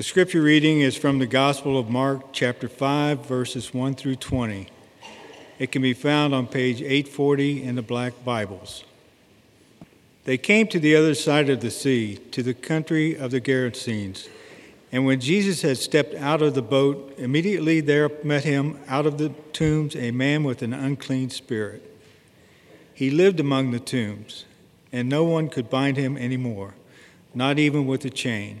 The scripture reading is from the Gospel of Mark, chapter 5, verses 1 through 20. It can be found on page 840 in the Black Bibles. They came to the other side of the sea, to the country of the Gerasenes. And when Jesus had stepped out of the boat, immediately there met him out of the tombs a man with an unclean spirit. He lived among the tombs, and no one could bind him any more, not even with a chain.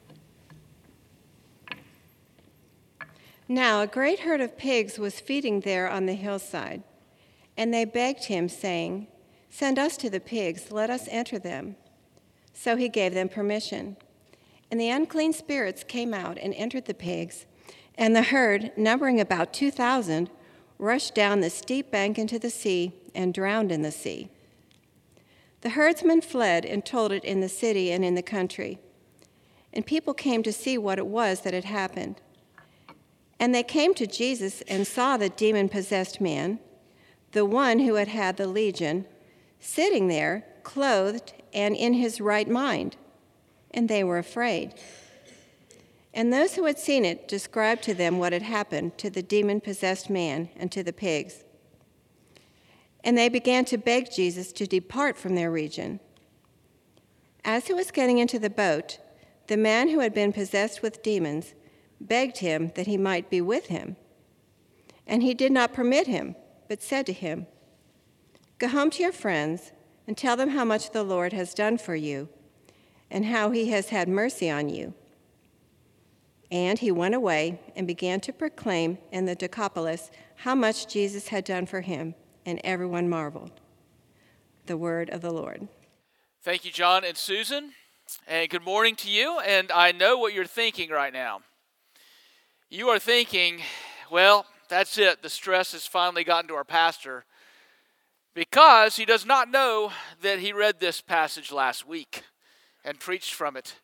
Now a great herd of pigs was feeding there on the hillside. And they begged him, saying, Send us to the pigs, let us enter them. So he gave them permission. And the unclean spirits came out and entered the pigs and the herd, numbering about 2,000, rushed down the steep bank into the sea and drowned in the sea. The herdsmen fled and told it in the city and in the country. And people came to see what it was that had happened. And they came to Jesus and saw the demon possessed man, the one who had had the legion, sitting there, clothed and in his right mind. And they were afraid. And those who had seen it described to them what had happened to the demon possessed man and to the pigs. And they began to beg Jesus to depart from their region. As he was getting into the boat, the man who had been possessed with demons begged him that he might be with him. And he did not permit him, but said to him, Go home to your friends and tell them how much the Lord has done for you and how he has had mercy on you. And he went away and began to proclaim in the Decapolis how much Jesus had done for him, and everyone marveled. The word of the Lord. Thank you, John and Susan. And good morning to you. And I know what you're thinking right now. You are thinking, well, that's it. The stress has finally gotten to our pastor because he does not know that he read this passage last week and preached from it.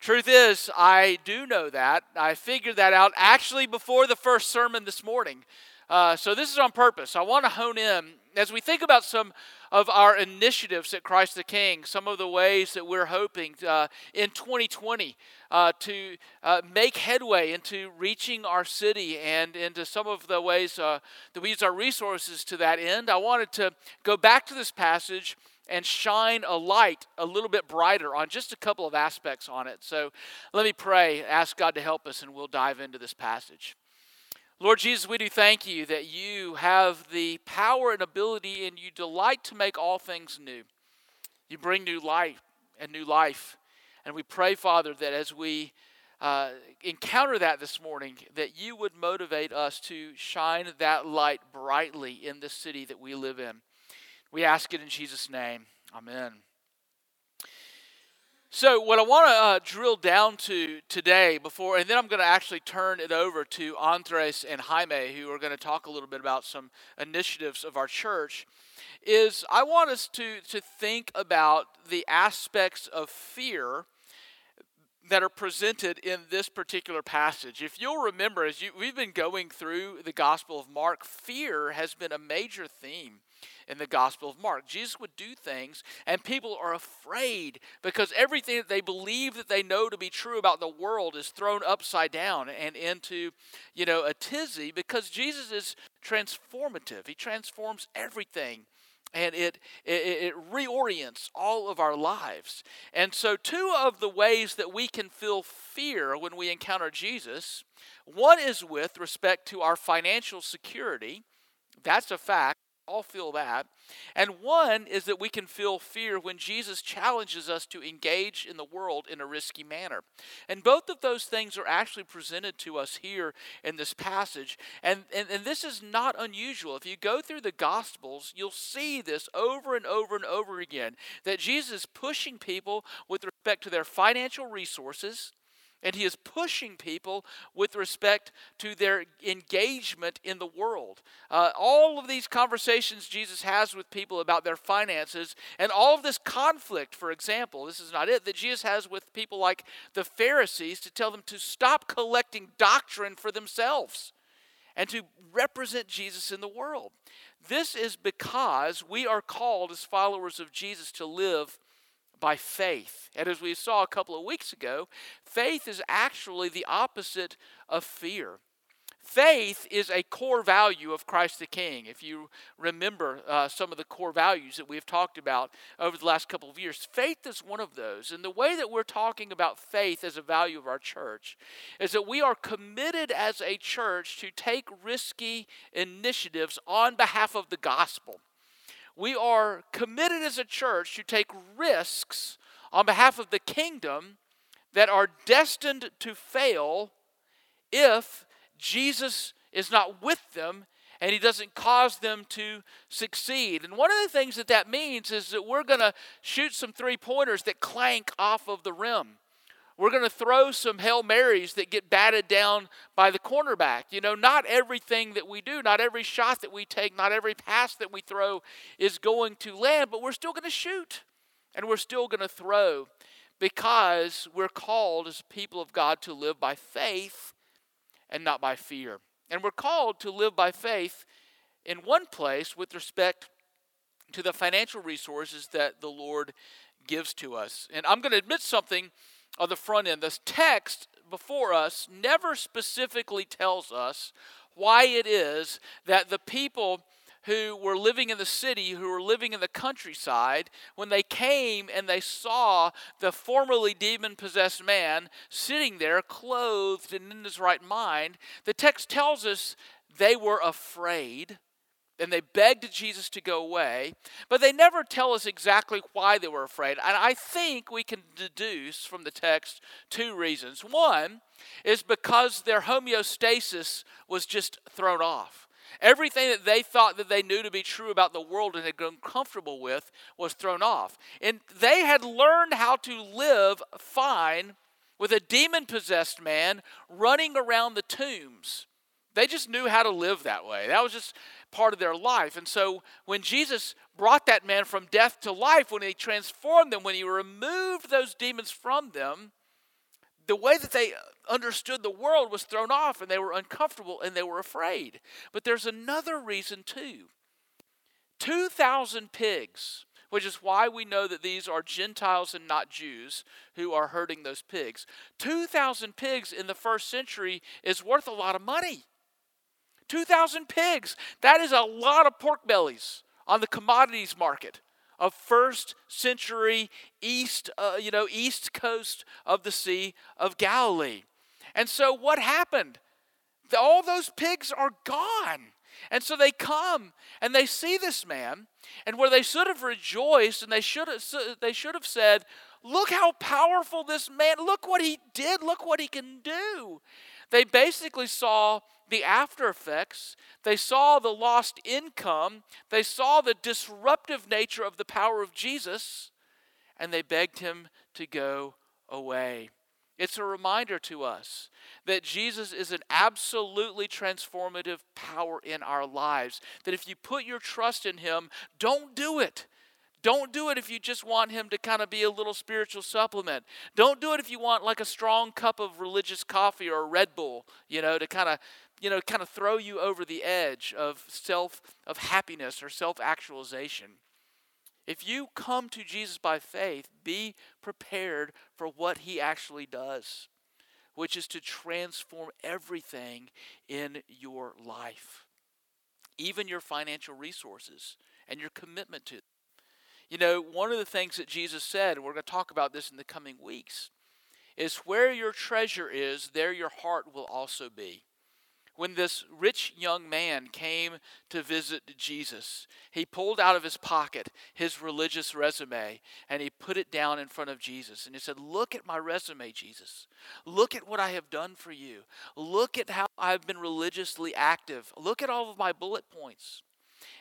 Truth is, I do know that. I figured that out actually before the first sermon this morning. Uh, so this is on purpose. I want to hone in as we think about some of our initiatives at Christ the King, some of the ways that we're hoping uh, in 2020 uh, to uh, make headway into reaching our city and into some of the ways uh, that we use our resources to that end. I wanted to go back to this passage and shine a light a little bit brighter on just a couple of aspects on it. So let me pray, ask God to help us, and we'll dive into this passage. Lord Jesus, we do thank you that you have the power and ability and you delight to make all things new. You bring new light and new life. And we pray, Father, that as we uh, encounter that this morning, that you would motivate us to shine that light brightly in the city that we live in. We ask it in Jesus' name. Amen. So, what I want to uh, drill down to today, before, and then I'm going to actually turn it over to Andres and Jaime, who are going to talk a little bit about some initiatives of our church, is I want us to, to think about the aspects of fear that are presented in this particular passage. If you'll remember, as you, we've been going through the Gospel of Mark, fear has been a major theme in the Gospel of Mark. Jesus would do things, and people are afraid because everything that they believe that they know to be true about the world is thrown upside down and into, you know, a tizzy because Jesus is transformative. He transforms everything and it, it, it, reorients all of our lives. And so, two of the ways that we can feel fear when we encounter Jesus one is with respect to our financial security. That's a fact all feel that. And one is that we can feel fear when Jesus challenges us to engage in the world in a risky manner. And both of those things are actually presented to us here in this passage. And, and, and this is not unusual. If you go through the Gospels, you'll see this over and over and over again that Jesus is pushing people with respect to their financial resources and he is pushing people with respect to their engagement in the world. Uh, all of these conversations Jesus has with people about their finances, and all of this conflict, for example, this is not it, that Jesus has with people like the Pharisees to tell them to stop collecting doctrine for themselves and to represent Jesus in the world. This is because we are called as followers of Jesus to live by faith. And as we saw a couple of weeks ago, faith is actually the opposite of fear. Faith is a core value of Christ the King. If you remember uh, some of the core values that we've talked about over the last couple of years, faith is one of those. And the way that we're talking about faith as a value of our church is that we are committed as a church to take risky initiatives on behalf of the gospel we are committed as a church to take risks on behalf of the kingdom that are destined to fail if Jesus is not with them and he doesn't cause them to succeed. And one of the things that that means is that we're going to shoot some three pointers that clank off of the rim. We're going to throw some Hail Marys that get batted down by the cornerback. You know, not everything that we do, not every shot that we take, not every pass that we throw is going to land, but we're still going to shoot and we're still going to throw because we're called as people of God to live by faith and not by fear. And we're called to live by faith in one place with respect to the financial resources that the Lord gives to us. And I'm going to admit something of the front end. This text before us never specifically tells us why it is that the people who were living in the city, who were living in the countryside, when they came and they saw the formerly demon possessed man sitting there, clothed and in his right mind, the text tells us they were afraid and they begged Jesus to go away, but they never tell us exactly why they were afraid. And I think we can deduce from the text two reasons. One is because their homeostasis was just thrown off. Everything that they thought that they knew to be true about the world and had grown comfortable with was thrown off. And they had learned how to live fine with a demon possessed man running around the tombs. They just knew how to live that way. That was just part of their life. And so when Jesus brought that man from death to life, when he transformed them, when he removed those demons from them, the way that they understood the world was thrown off and they were uncomfortable and they were afraid. But there's another reason too 2,000 pigs, which is why we know that these are Gentiles and not Jews who are herding those pigs. 2,000 pigs in the first century is worth a lot of money. 2,000 pigs. That is a lot of pork bellies on the commodities market of first century east, uh, you know, east coast of the Sea of Galilee. And so what happened? All those pigs are gone. And so they come and they see this man, and where they should have rejoiced and they should have, they should have said, Look how powerful this man, look what he did, look what he can do. They basically saw the after effects, they saw the lost income, they saw the disruptive nature of the power of Jesus, and they begged him to go away. It's a reminder to us that Jesus is an absolutely transformative power in our lives. That if you put your trust in Him, don't do it don't do it if you just want him to kind of be a little spiritual supplement. Don't do it if you want like a strong cup of religious coffee or a Red Bull, you know, to kind of, you know, kind of throw you over the edge of self of happiness or self-actualization. If you come to Jesus by faith, be prepared for what he actually does, which is to transform everything in your life. Even your financial resources and your commitment to you know, one of the things that Jesus said, and we're going to talk about this in the coming weeks, is where your treasure is, there your heart will also be. when this rich young man came to visit Jesus, he pulled out of his pocket his religious resume and he put it down in front of Jesus. And he said, Look at my resume, Jesus. Look at what I have done for you. Look at how I've been religiously active. Look at all of my bullet points.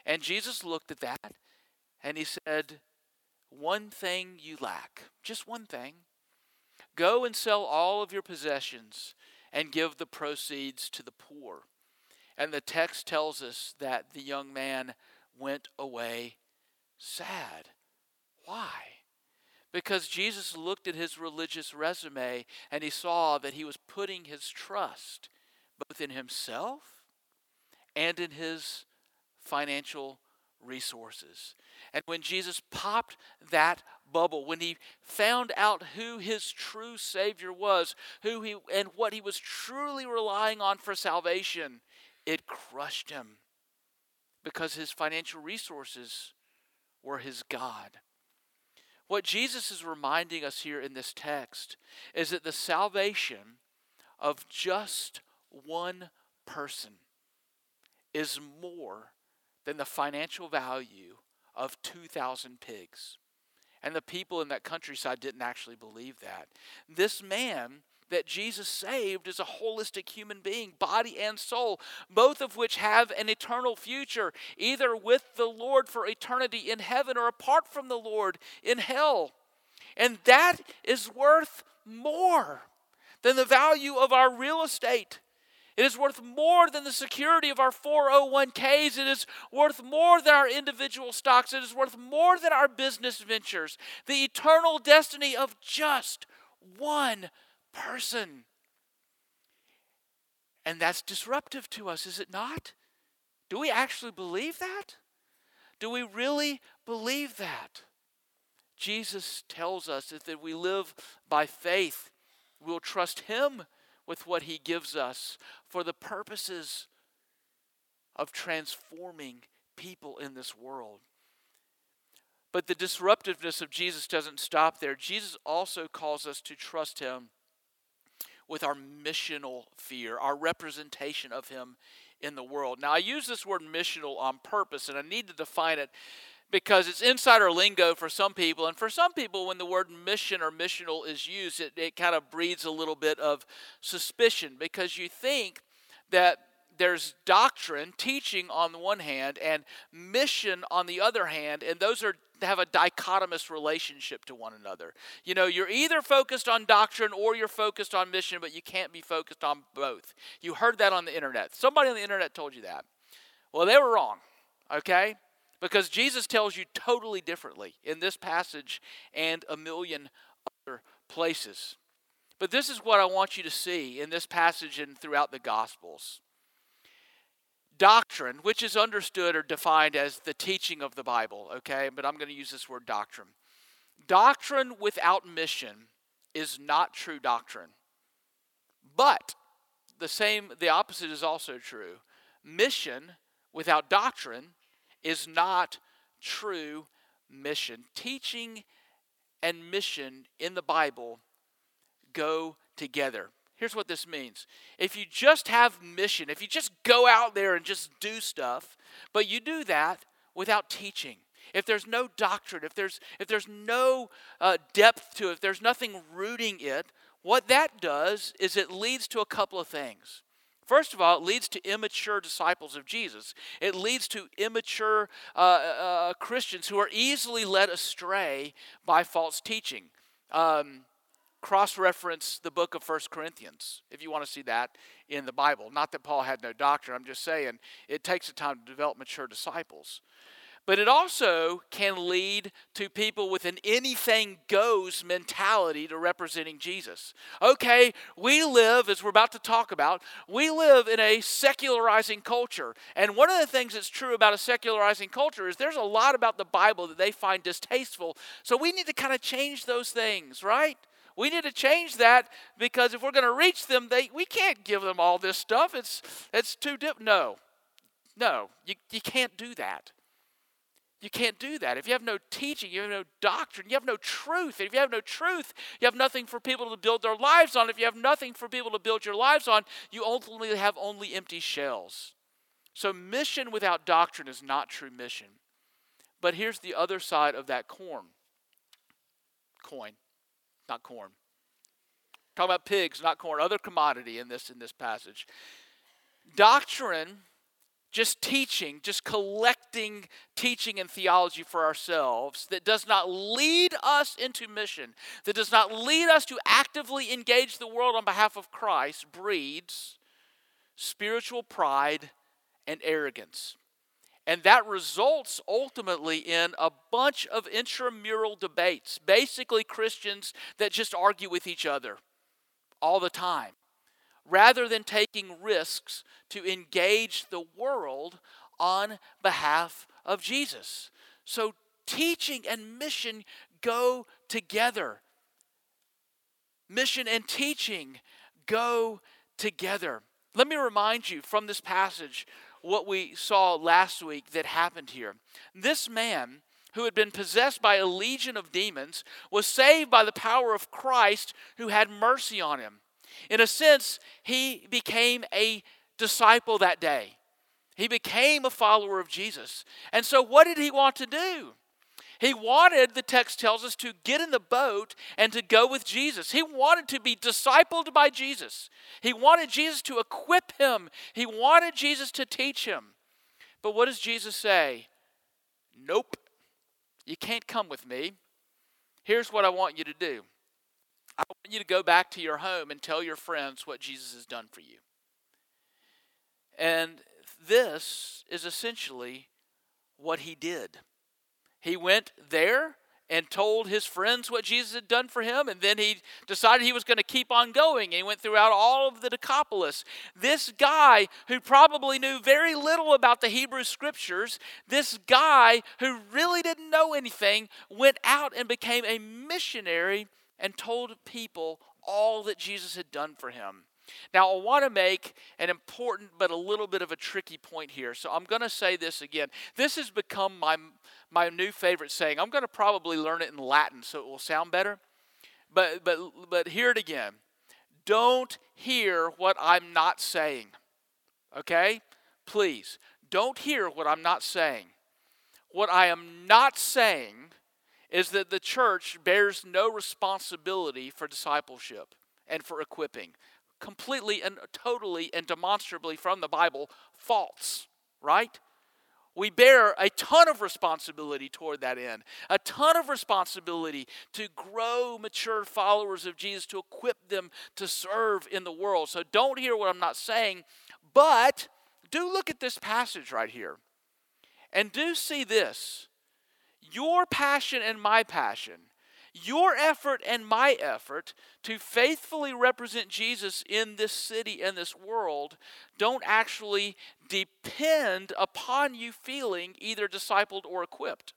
And Jesus looked at that and he said, One thing you lack, just one thing. Go and sell all of your possessions and give the proceeds to the poor. And the text tells us that the young man went away sad. Why? Because Jesus looked at his religious resume and he saw that he was putting his trust both in himself and in his financial resources. And when Jesus popped that bubble, when he found out who his true Savior was, who he and what he was truly relying on for salvation, it crushed him because his financial resources were his God. What Jesus is reminding us here in this text is that the salvation of just one person is more than the financial value of 2,000 pigs. And the people in that countryside didn't actually believe that. This man that Jesus saved is a holistic human being, body and soul, both of which have an eternal future, either with the Lord for eternity in heaven or apart from the Lord in hell. And that is worth more than the value of our real estate. It is worth more than the security of our 401ks. It is worth more than our individual stocks. It is worth more than our business ventures. The eternal destiny of just one person. And that's disruptive to us, is it not? Do we actually believe that? Do we really believe that? Jesus tells us that if we live by faith, we'll trust Him with what He gives us for the purposes of transforming people in this world. But the disruptiveness of Jesus doesn't stop there. Jesus also calls us to trust Him with our missional fear, our representation of Him in the world. Now, I use this word missional on purpose, and I need to define it because it's insider lingo for some people. And for some people, when the word mission or missional is used, it, it kind of breeds a little bit of suspicion because you think that there's doctrine, teaching on the one hand, and mission on the other hand, and those are have a dichotomous relationship to one another. You know, you're either focused on doctrine or you're focused on mission, but you can't be focused on both. You heard that on the internet. Somebody on the internet told you that. Well, they were wrong, okay? Because Jesus tells you totally differently in this passage and a million other places. But this is what I want you to see in this passage and throughout the Gospels. Doctrine, which is understood or defined as the teaching of the Bible, okay? But I'm going to use this word doctrine. Doctrine without mission is not true doctrine. But the same the opposite is also true. Mission without doctrine is not true mission. Teaching and mission in the Bible go together. Here's what this means. If you just have mission, if you just go out there and just do stuff, but you do that without teaching, if there's no doctrine, if there's if there's no uh, depth to it, if there's nothing rooting it, what that does is it leads to a couple of things. First of all, it leads to immature disciples of Jesus. It leads to immature uh, uh, Christians who are easily led astray by false teaching. Um, Cross reference the book of First Corinthians if you want to see that in the Bible. Not that Paul had no doctrine, I'm just saying it takes a time to develop mature disciples. But it also can lead to people with an anything goes mentality to representing Jesus. Okay, we live, as we're about to talk about, we live in a secularizing culture. And one of the things that's true about a secularizing culture is there's a lot about the Bible that they find distasteful. So we need to kind of change those things, right? We need to change that because if we're going to reach them, they, we can't give them all this stuff. It's, it's too dip. No, no, you, you can't do that. You can't do that. If you have no teaching, you have no doctrine, you have no truth. And if you have no truth, you have nothing for people to build their lives on. If you have nothing for people to build your lives on, you ultimately have only empty shells. So, mission without doctrine is not true mission. But here's the other side of that corn coin, not corn. Talking about pigs, not corn, other commodity in this in this passage. Doctrine just teaching, just collecting teaching and theology for ourselves that does not lead us into mission, that does not lead us to actively engage the world on behalf of Christ, breeds spiritual pride and arrogance. And that results ultimately in a bunch of intramural debates, basically Christians that just argue with each other all the time rather than taking risks to engage the world on behalf of Jesus. So, teaching and mission go together. Mission and teaching go together. Let me remind you from this passage what we saw last week that happened here. This man, who had been possessed by a legion of demons, was saved by the power of Christ who had mercy on him. In a sense, he became a disciple that day. He became a follower of Jesus. And so, what did he want to do? He wanted, the text tells us, to get in the boat and to go with Jesus. He wanted to be discipled by Jesus. He wanted Jesus to equip him. He wanted Jesus to teach him. But what does Jesus say? Nope, you can't come with me. Here's what I want you to do I want you to go back to your home and tell your friends what Jesus has done for you. And this is essentially what he did. He went there and told his friends what Jesus had done for him, and then he decided he was going to keep on going. And he went throughout all of the Decapolis. This guy, who probably knew very little about the Hebrew scriptures, this guy who really didn't know anything, went out and became a missionary and told people all that Jesus had done for him. Now, I want to make an important but a little bit of a tricky point here. So I'm going to say this again. This has become my, my new favorite saying. I'm going to probably learn it in Latin so it will sound better. But, but, but hear it again. Don't hear what I'm not saying. Okay? Please, don't hear what I'm not saying. What I am not saying is that the church bears no responsibility for discipleship and for equipping. Completely and totally and demonstrably from the Bible, false, right? We bear a ton of responsibility toward that end, a ton of responsibility to grow mature followers of Jesus, to equip them to serve in the world. So don't hear what I'm not saying, but do look at this passage right here and do see this your passion and my passion, your effort and my effort to faithfully represent Jesus in this city and this world don't actually depend upon you feeling either discipled or equipped.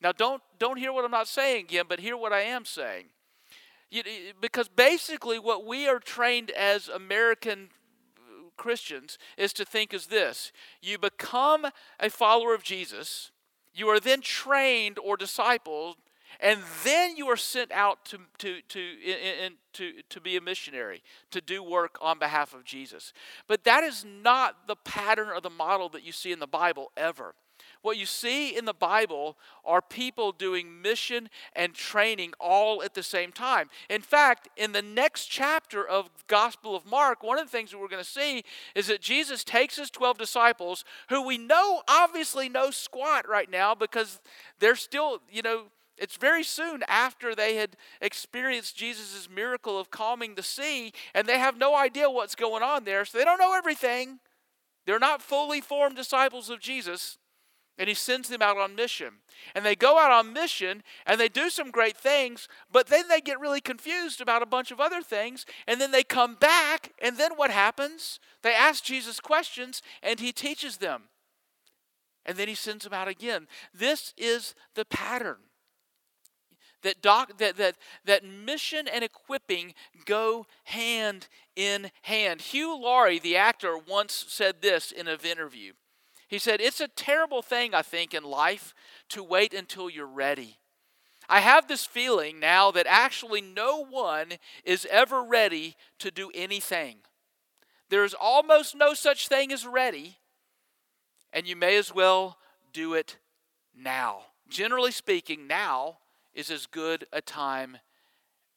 Now, don't, don't hear what I'm not saying again, but hear what I am saying. You, because basically, what we are trained as American uh, Christians is to think is this you become a follower of Jesus you are then trained or discipled, and then you are sent out to, to, to, in, in, to, to be a missionary, to do work on behalf of Jesus. But that is not the pattern or the model that you see in the Bible ever. What you see in the Bible are people doing mission and training all at the same time. In fact, in the next chapter of Gospel of Mark, one of the things that we're going to see is that Jesus takes his 12 disciples, who we know obviously know squat right now because they're still, you know, it's very soon after they had experienced Jesus' miracle of calming the sea, and they have no idea what's going on there, so they don't know everything. They're not fully formed disciples of Jesus and he sends them out on mission. And they go out on mission and they do some great things, but then they get really confused about a bunch of other things. And then they come back, and then what happens? They ask Jesus questions, and he teaches them. And then he sends them out again. This is the pattern. That, doc, that, that, that mission and equipping go hand in hand. Hugh Laurie, the actor, once said this in an interview. He said, It's a terrible thing, I think, in life to wait until you're ready. I have this feeling now that actually no one is ever ready to do anything. There is almost no such thing as ready, and you may as well do it now. Generally speaking, now is as good a time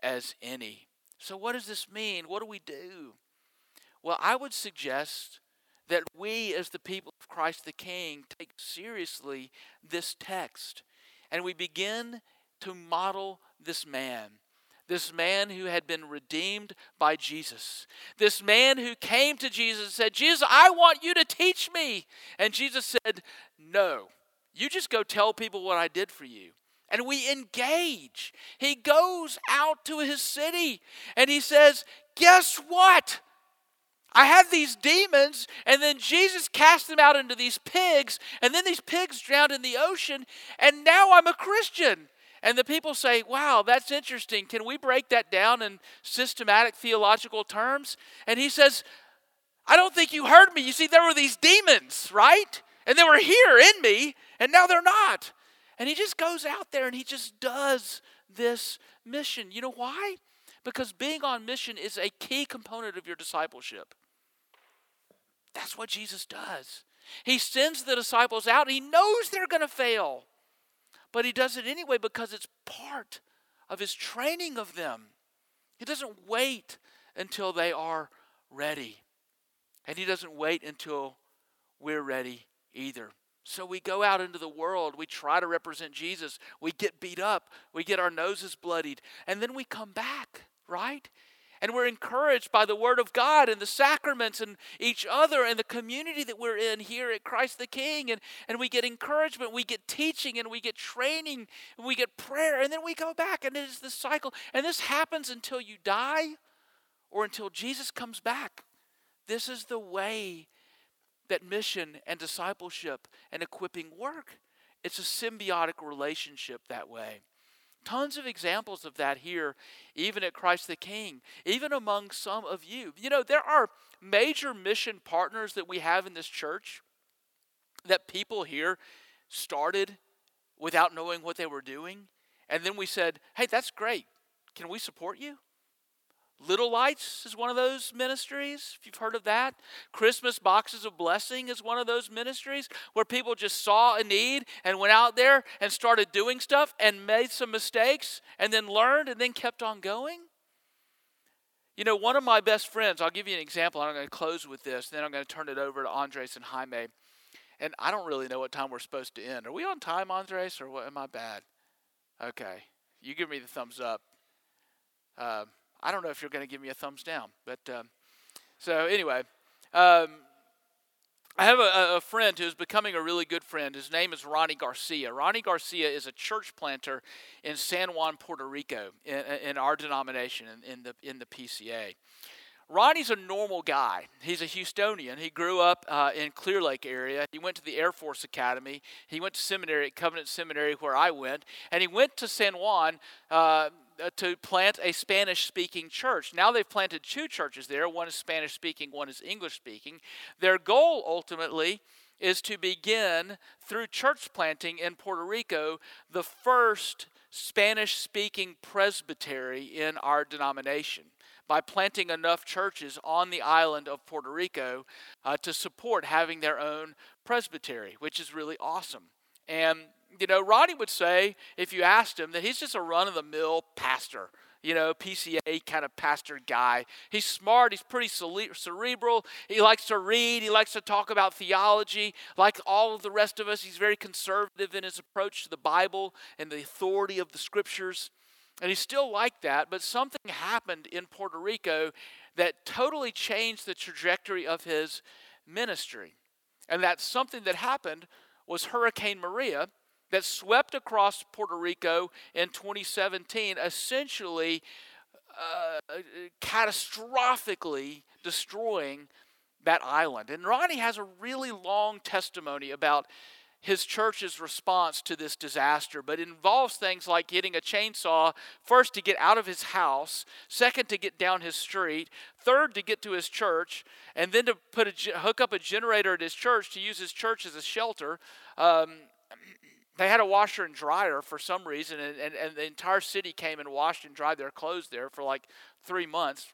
as any. So, what does this mean? What do we do? Well, I would suggest that we, as the people of Christ the King, take seriously this text and we begin to model this man. This man who had been redeemed by Jesus. This man who came to Jesus and said, Jesus, I want you to teach me. And Jesus said, No, you just go tell people what I did for you. And we engage. He goes out to his city and he says, Guess what? I have these demons, and then Jesus cast them out into these pigs, and then these pigs drowned in the ocean, and now I'm a Christian. And the people say, Wow, that's interesting. Can we break that down in systematic theological terms? And he says, I don't think you heard me. You see, there were these demons, right? And they were here in me, and now they're not. And he just goes out there and he just does this mission. You know why? Because being on mission is a key component of your discipleship. That's what Jesus does. He sends the disciples out. He knows they're going to fail, but he does it anyway because it's part of his training of them. He doesn't wait until they are ready, and he doesn't wait until we're ready either. So we go out into the world, we try to represent Jesus, we get beat up, we get our noses bloodied, and then we come back, right? And we're encouraged by the Word of God and the sacraments and each other and the community that we're in here at Christ the King. And, and we get encouragement, we get teaching, and we get training, and we get prayer, and then we go back. And it is this cycle. And this happens until you die or until Jesus comes back. This is the way that mission and discipleship and equipping work. It's a symbiotic relationship that way. Tons of examples of that here, even at Christ the King, even among some of you. You know, there are major mission partners that we have in this church that people here started without knowing what they were doing. And then we said, hey, that's great. Can we support you? Little Lights is one of those ministries, if you've heard of that. Christmas Boxes of Blessing is one of those ministries where people just saw a need and went out there and started doing stuff and made some mistakes and then learned and then kept on going. You know, one of my best friends, I'll give you an example, I'm going to close with this, then I'm going to turn it over to Andres and Jaime. And I don't really know what time we're supposed to end. Are we on time, Andres, or what? Am I bad? Okay. You give me the thumbs up. Uh, I don't know if you're going to give me a thumbs down. But um, so anyway, um, I have a, a, friend who's becoming a really good friend. His name is Ronnie Garcia. Ronnie Garcia is a church planter in San Juan, Puerto Rico, in, in our denomination, in, in, the in the PCA. Ronnie's a normal guy. He's a Houstonian. He grew up uh, in Clear Lake area. He went to the Air Force Academy. He went to seminary at Covenant Seminary, where I went, and he went to San Juan. Uh, to plant a Spanish speaking church. Now they've planted two churches there one is Spanish speaking, one is English speaking. Their goal ultimately is to begin through church planting in Puerto Rico the first Spanish speaking presbytery in our denomination by planting enough churches on the island of Puerto Rico uh, to support having their own presbytery, which is really awesome. And you know, Ronnie would say, if you asked him, that he's just a run of the mill pastor, you know, PCA kind of pastor guy. He's smart, he's pretty cerebral, he likes to read, he likes to talk about theology. Like all of the rest of us, he's very conservative in his approach to the Bible and the authority of the scriptures. And he's still like that, but something happened in Puerto Rico that totally changed the trajectory of his ministry. And that something that happened was Hurricane Maria that swept across Puerto Rico in 2017, essentially uh, catastrophically destroying that island. And Ronnie has a really long testimony about his church's response to this disaster, but it involves things like getting a chainsaw first to get out of his house, second to get down his street, third to get to his church, and then to put a, hook up a generator at his church to use his church as a shelter. Um, they had a washer and dryer for some reason, and, and, and the entire city came and washed and dried their clothes there for like three months.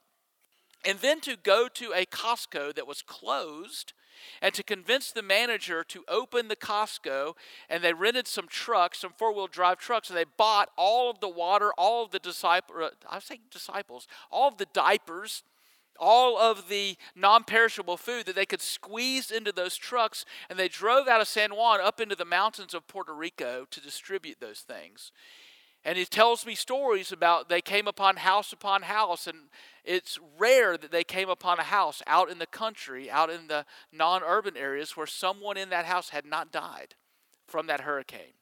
And then to go to a Costco that was closed and to convince the manager to open the Costco. And they rented some trucks, some four wheel drive trucks, and they bought all of the water, all of the disciple, uh, I say disciples, all of the diapers, all of the non perishable food that they could squeeze into those trucks. And they drove out of San Juan up into the mountains of Puerto Rico to distribute those things. And he tells me stories about they came upon house upon house, and it's rare that they came upon a house out in the country, out in the non urban areas, where someone in that house had not died from that hurricane.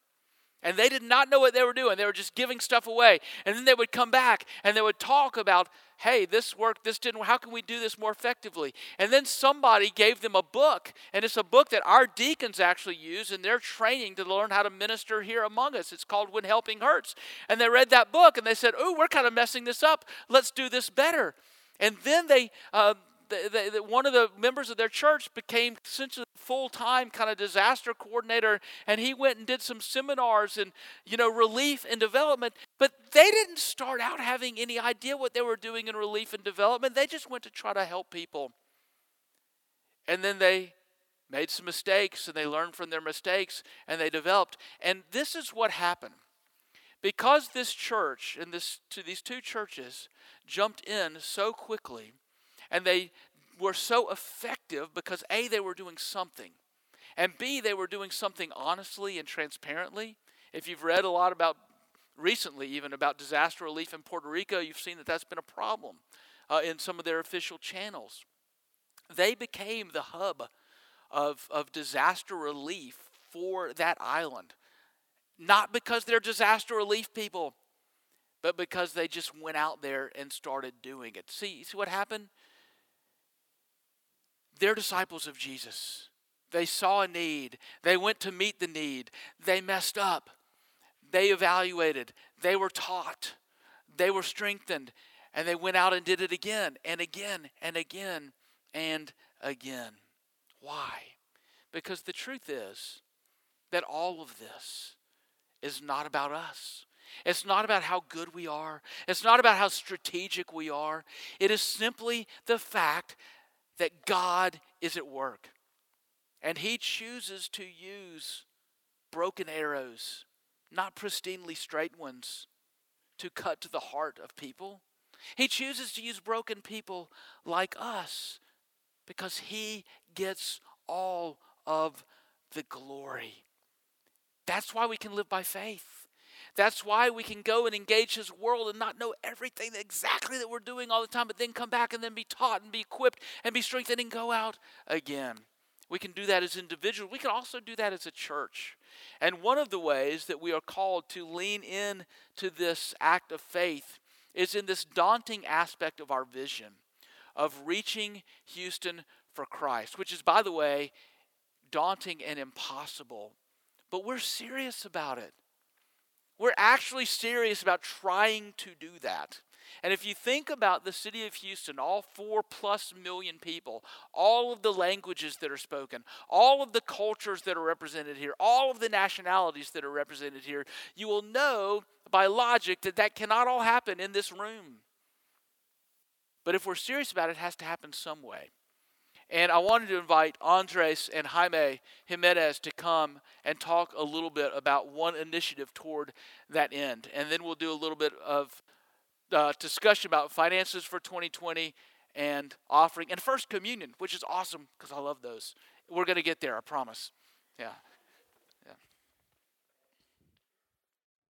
And they did not know what they were doing. They were just giving stuff away. And then they would come back and they would talk about, hey, this worked, this didn't How can we do this more effectively? And then somebody gave them a book. And it's a book that our deacons actually use in their training to learn how to minister here among us. It's called When Helping Hurts. And they read that book and they said, oh, we're kind of messing this up. Let's do this better. And then they, uh, the, the, one of the members of their church became essentially full-time kind of disaster coordinator and he went and did some seminars and you know relief and development but they didn't start out having any idea what they were doing in relief and development. They just went to try to help people. And then they made some mistakes and they learned from their mistakes and they developed. And this is what happened. Because this church and this to these two churches jumped in so quickly and they were so effective because A, they were doing something, and B, they were doing something honestly and transparently. If you've read a lot about recently, even about disaster relief in Puerto Rico, you've seen that that's been a problem uh, in some of their official channels. They became the hub of, of disaster relief for that island. Not because they're disaster relief people, but because they just went out there and started doing it. See, see what happened? They're disciples of Jesus. They saw a need. They went to meet the need. They messed up. They evaluated. They were taught. They were strengthened. And they went out and did it again and again and again and again. Why? Because the truth is that all of this is not about us. It's not about how good we are. It's not about how strategic we are. It is simply the fact that God is at work. And He chooses to use broken arrows, not pristinely straight ones, to cut to the heart of people. He chooses to use broken people like us because He gets all of the glory. That's why we can live by faith. That's why we can go and engage His world and not know everything exactly that we're doing all the time, but then come back and then be taught and be equipped and be strengthened and go out again. We can do that as individuals. We can also do that as a church. And one of the ways that we are called to lean in to this act of faith is in this daunting aspect of our vision of reaching Houston for Christ, which is, by the way, daunting and impossible. But we're serious about it. We're actually serious about trying to do that. And if you think about the city of Houston, all four plus million people, all of the languages that are spoken, all of the cultures that are represented here, all of the nationalities that are represented here, you will know by logic that that cannot all happen in this room. But if we're serious about it, it has to happen some way. And I wanted to invite Andres and Jaime Jimenez to come and talk a little bit about one initiative toward that end. And then we'll do a little bit of uh, discussion about finances for 2020 and offering and First Communion, which is awesome because I love those. We're going to get there, I promise. Yeah.